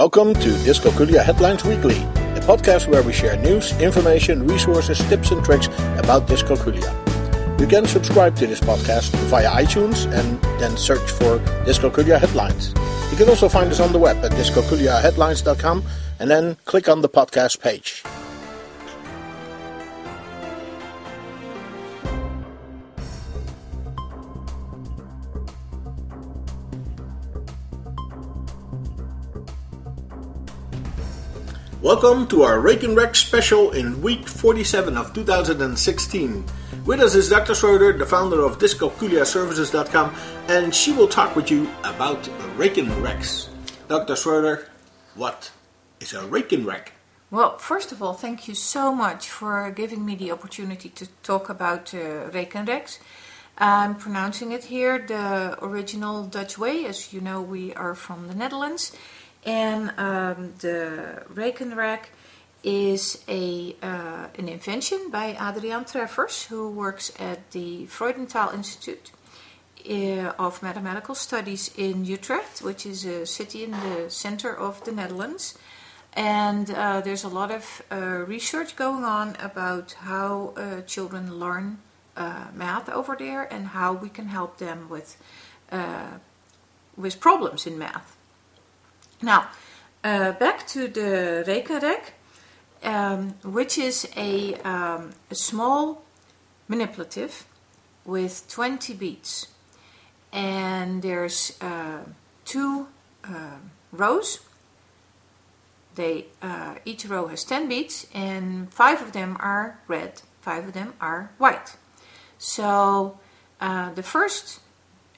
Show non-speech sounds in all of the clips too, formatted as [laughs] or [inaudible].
Welcome to Dyscalculia Headlines Weekly, a podcast where we share news, information, resources, tips, and tricks about dyscalculia. You can subscribe to this podcast via iTunes and then search for Dyscalculia Headlines. You can also find us on the web at dyscalculiaheadlines.com and then click on the podcast page. Welcome to our Rekenrek special in week 47 of 2016. With us is Dr. Schroeder, the founder of dyscalculiaservices.com, and she will talk with you about Rake and Recs. Dr. Schroeder, what is a Rekenrek? Well, first of all, thank you so much for giving me the opportunity to talk about uh, Rekenreks. I'm pronouncing it here the original Dutch way. As you know, we are from the Netherlands. And um, the Rekenrek is a, uh, an invention by Adriaan Treffers, who works at the Freudenthal Institute uh, of Mathematical Studies in Utrecht, which is a city in the center of the Netherlands. And uh, there's a lot of uh, research going on about how uh, children learn uh, math over there and how we can help them with, with problems in math. Now, uh, back to the Rekenrek, um, which is a, um, a, small manipulative with 20 beats. And there's uh, two uh, rows. They uh, each row has 10 beats, and five of them are red, five of them are white. So uh, the first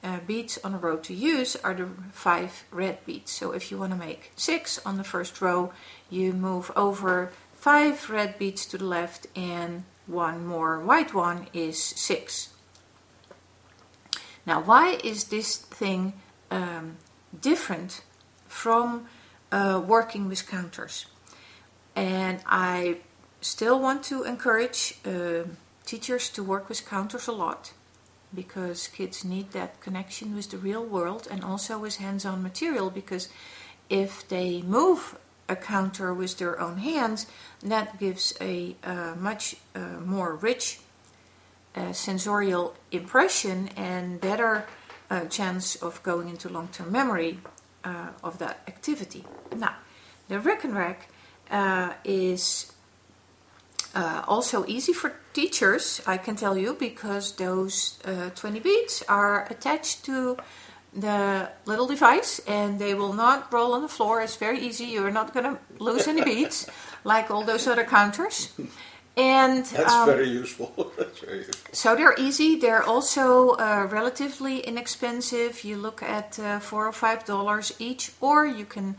uh, beats on a row to use are the five red beads. So if you want to make six on the first row, you move over five red beads to the left and one more white one is six. Now, why is this thing um, different from uh, working with counters? And I still want to encourage uh, teachers to work with counters a lot because kids need that connection with the real world and also with hands on material because if they move a counter with their own hands, that gives a uh, much uh, more rich uh, sensorial impression and better uh, chance of going into long term memory uh, of that activity. Now, the Rekenrek uh, is uh, also easy for teachers, I can tell you, because those uh, 20 beads are attached to the little device and they will not roll on the floor. It's very easy. You're not going to lose any beads [laughs] like all those other counters. And that's um, very useful. [laughs] that's very useful. So they're easy. They're also uh, relatively inexpensive. You look at uh, four or five dollars each, or you can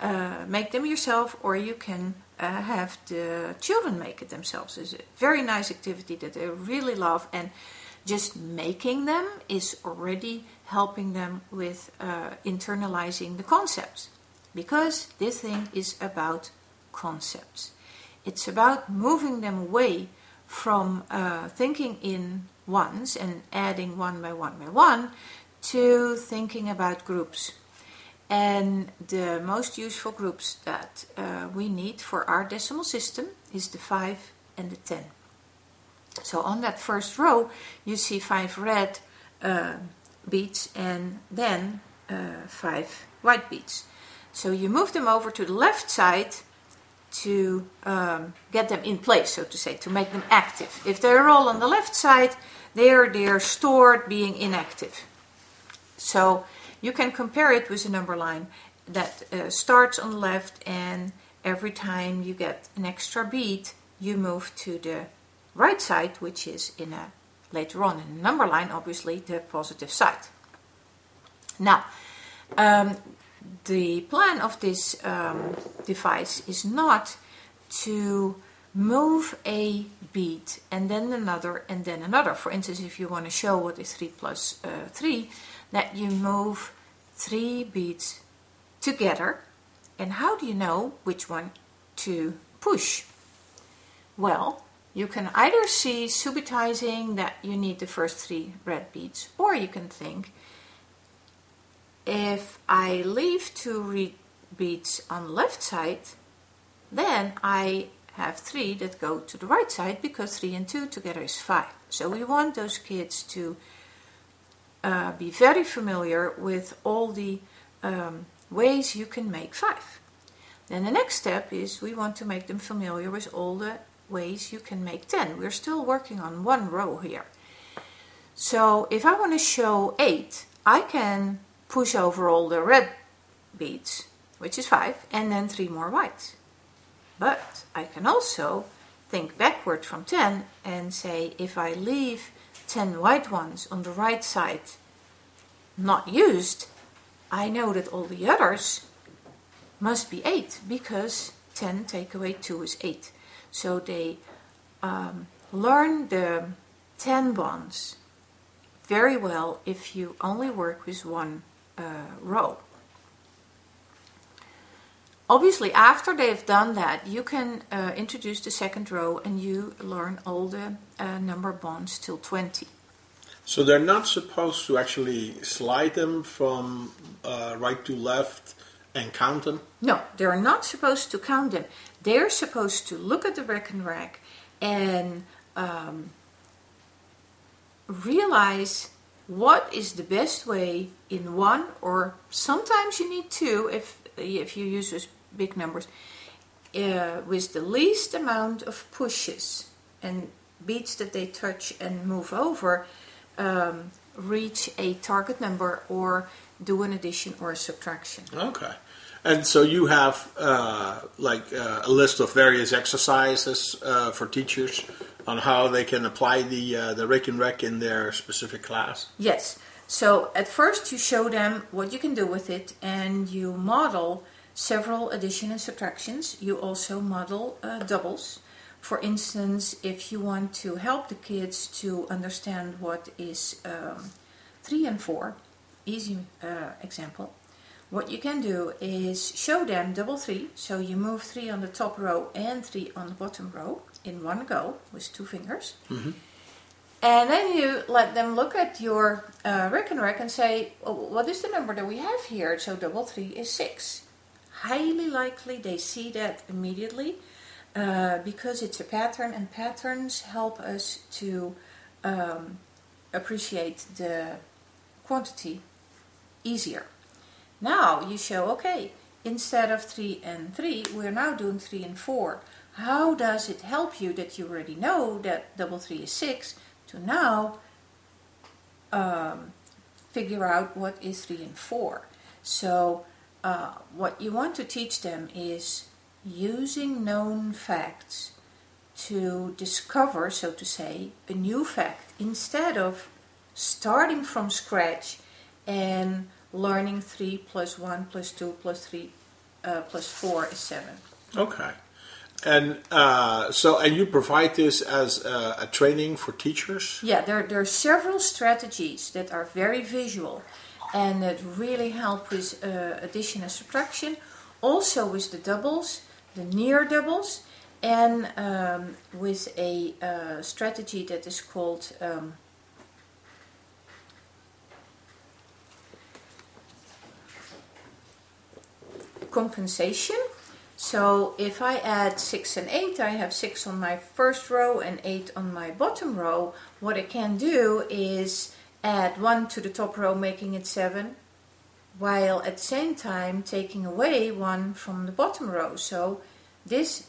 uh, make them yourself, or you can uh, have the children make it themselves. It's a very nice activity that they really love, and just making them is already helping them with uh, internalizing the concepts because this thing is about concepts. It's about moving them away from uh, thinking in ones and adding one by one by one to thinking about groups and the most useful groups that uh, we need for our decimal system is the 5 and the 10. So on that first row, you see 5 red uh, beats and then uh, 5 white beads. So you move them over to the left side to um, get them in place, so to say, to make them active. If they're all on the left side, they're, they're stored being inactive. So you can compare it with a number line that uh, starts on the left and every time you get an extra beat you move to the right side which is in a later on in a number line obviously the positive side. Now um, the plan of this um, device is not to move a beat and then another and then another. For instance, if you want to show what is 3 plus, uh, 3, that you move three beads together. And how do you know which one to push? Well, you can either see subitizing that you need the first three red beads, or you can think if I leave two red beads on the left side, then I have three that go to the right side because three and two together is five. So we want those kids to uh, be very familiar with all the um, ways you can make five. Then the next step is we want to make them familiar with all the ways you can make 10. We're still working on one row here. So if I want to show 8, I can push over all the red beads, which is 5, and then 3 more whites. But I can also think backward from 10 and say if I leave 10 white ones on the right side not used, I know that all the others must be 8 because 10 take away 2 is 8. So they um, learn the 10 bonds very well if you only work with one uh, row. Obviously, after they've done that, you can uh, introduce the second row and you learn all the uh, number bonds till 20. So they're not supposed to actually slide them from uh, right to left and count them? No, they're not supposed to count them. They're supposed to look at the rekenrek and um, realize what is the best way in one or sometimes you need two if if you use big numbers uh, with the least amount of pushes and beats that they touch and move over um, reach a target number or do an addition or a subtraction. Okay. And so you have uh, like uh, a list of various exercises uh, for teachers on how they can apply the uh, the Rekenrek in their specific class. Yes. So at first you show them what you can do with it, and you model several addition and subtractions. You also model uh, doubles. For instance, if you want to help the kids to understand what is um, three and four, easy uh, example what you can do is show them double three, so you move three on the top row and three on the bottom row in one go with two fingers. Mm-hmm. And then you let them look at your uh, rekenrek and say, oh, what is the number that we have here? So double three is six. Highly likely they see that immediately uh, because it's a pattern, and patterns help us to um, appreciate the quantity easier. Now you show, okay, instead of 3 and 3, we're now doing 3 and 4. How does it help you that you already know that double 3 is 6 to now um, figure out what is 3 and 4? So uh, what you want to teach them is using known facts to discover, so to say, a new fact instead of starting from scratch and learning 3 plus 1 plus 2 plus 3 uh, plus 4 is 7. Okay. And uh, so, and you provide this as a, a, training for teachers? Yeah, there, there are several strategies that are very visual and that really help with uh, addition and subtraction. Also with the doubles, the near doubles, and um, with a uh, strategy that is called um, compensation. So if I add 6 and 8, I have 6 on my first row and 8 on my bottom row. What I can do is add 1 to the top row, making it 7, while at the same time taking away 1 from the bottom row. So this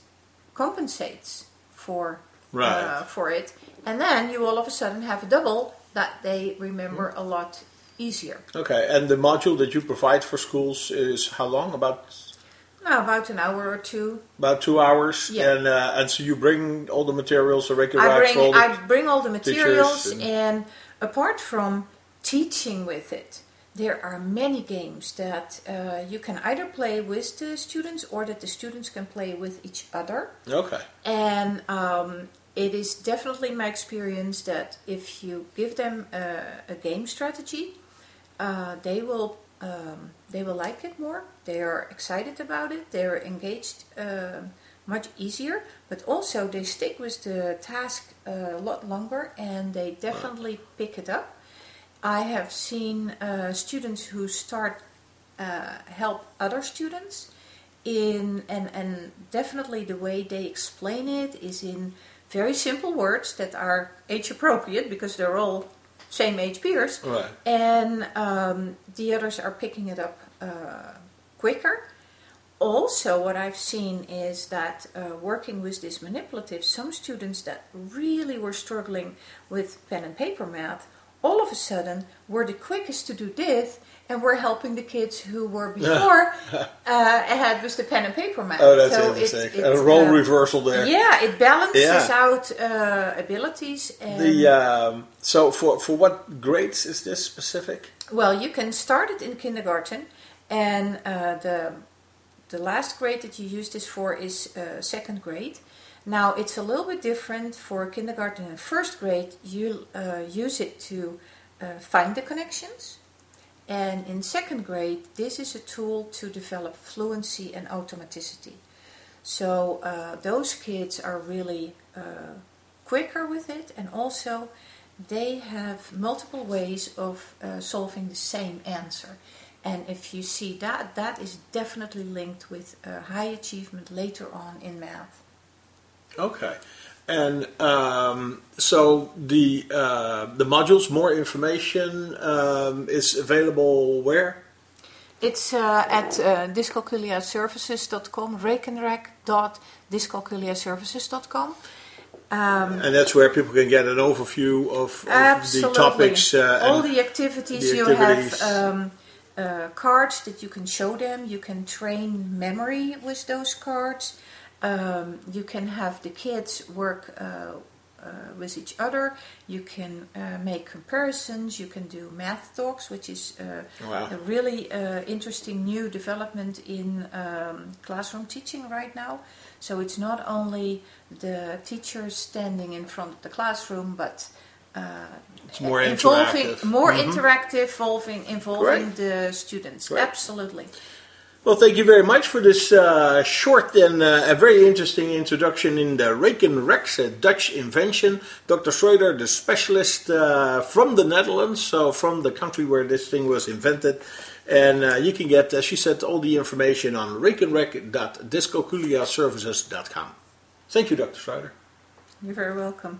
compensates for, right. uh, for it. And then you all of a sudden have a double that they remember a lot easier. Okay, and the module that you provide for schools is how long? About no, about an hour or two. About two hours. Yeah. And uh, and so you bring all the materials, the regular I bring I bring all the materials, and, and apart from teaching with it, there are many games that uh, you can either play with the students or that the students can play with each other. Okay. And um, it is definitely my experience that if you give them a, a game strategy, uh, they will um, they will like it more. They are excited about it. They are engaged uh, much easier, but also they stick with the task a lot longer and they definitely pick it up. I have seen uh, students who start uh, help other students in and and definitely the way they explain it is in very simple words that are age appropriate because they're all same age peers, Right. and um, the others are picking it up uh, quicker. Also, what I've seen is that uh, working with this manipulative, some students that really were struggling with pen and paper math, all of a sudden were the quickest to do this, and were helping the kids who were [laughs] before uh, ahead with the pen and paper math. Oh, that's So it- interesting. it, a role uh, reversal there. Yeah, it balances Yeah. out uh, abilities. And The um, so for for what grades is this specific? Well, you can start it in kindergarten, and uh, the the last grade that you use this for is uh, second grade. Now it's a little bit different for kindergarten and first grade. You uh, use it to uh, find the connections, and in second grade, this is a tool to develop fluency and automaticity. So uh, those kids are really uh, quicker with it, and also they have multiple ways of uh, solving the same answer. And if you see that, that is definitely linked with uh, high achievement later on in math. Okay. And um, so the uh, the modules, more information um, is available where? It's uh, at uh, dyscalculiaservices.com, rekenrek.dyscalculiaservices.com. Um, And that's where people can get an overview of, of the topics. Uh, All the activities the you have um, uh, cards that you can show them. You can train memory with those cards. Um, you can have the kids work uh, uh, with each other. You can uh, make comparisons. You can do math talks, which is uh, Wow. a really uh, interesting new development in um, classroom teaching right now. So it's not only the teachers standing in front of the classroom, but It's more involving interactive. more Mhm. interactive, involving involving the students. Absolutely. Well, thank you very much for this uh, short and uh, a very interesting introduction in the Rekenreks, a Dutch invention. Dr. Schroeder, the specialist uh, from the Netherlands, so from the country where this thing was invented. And uh, you can get, as she said, all the information on rekenrek.dyscalculiaservices.com. Thank you, Dr. Schroeder. You're very welcome.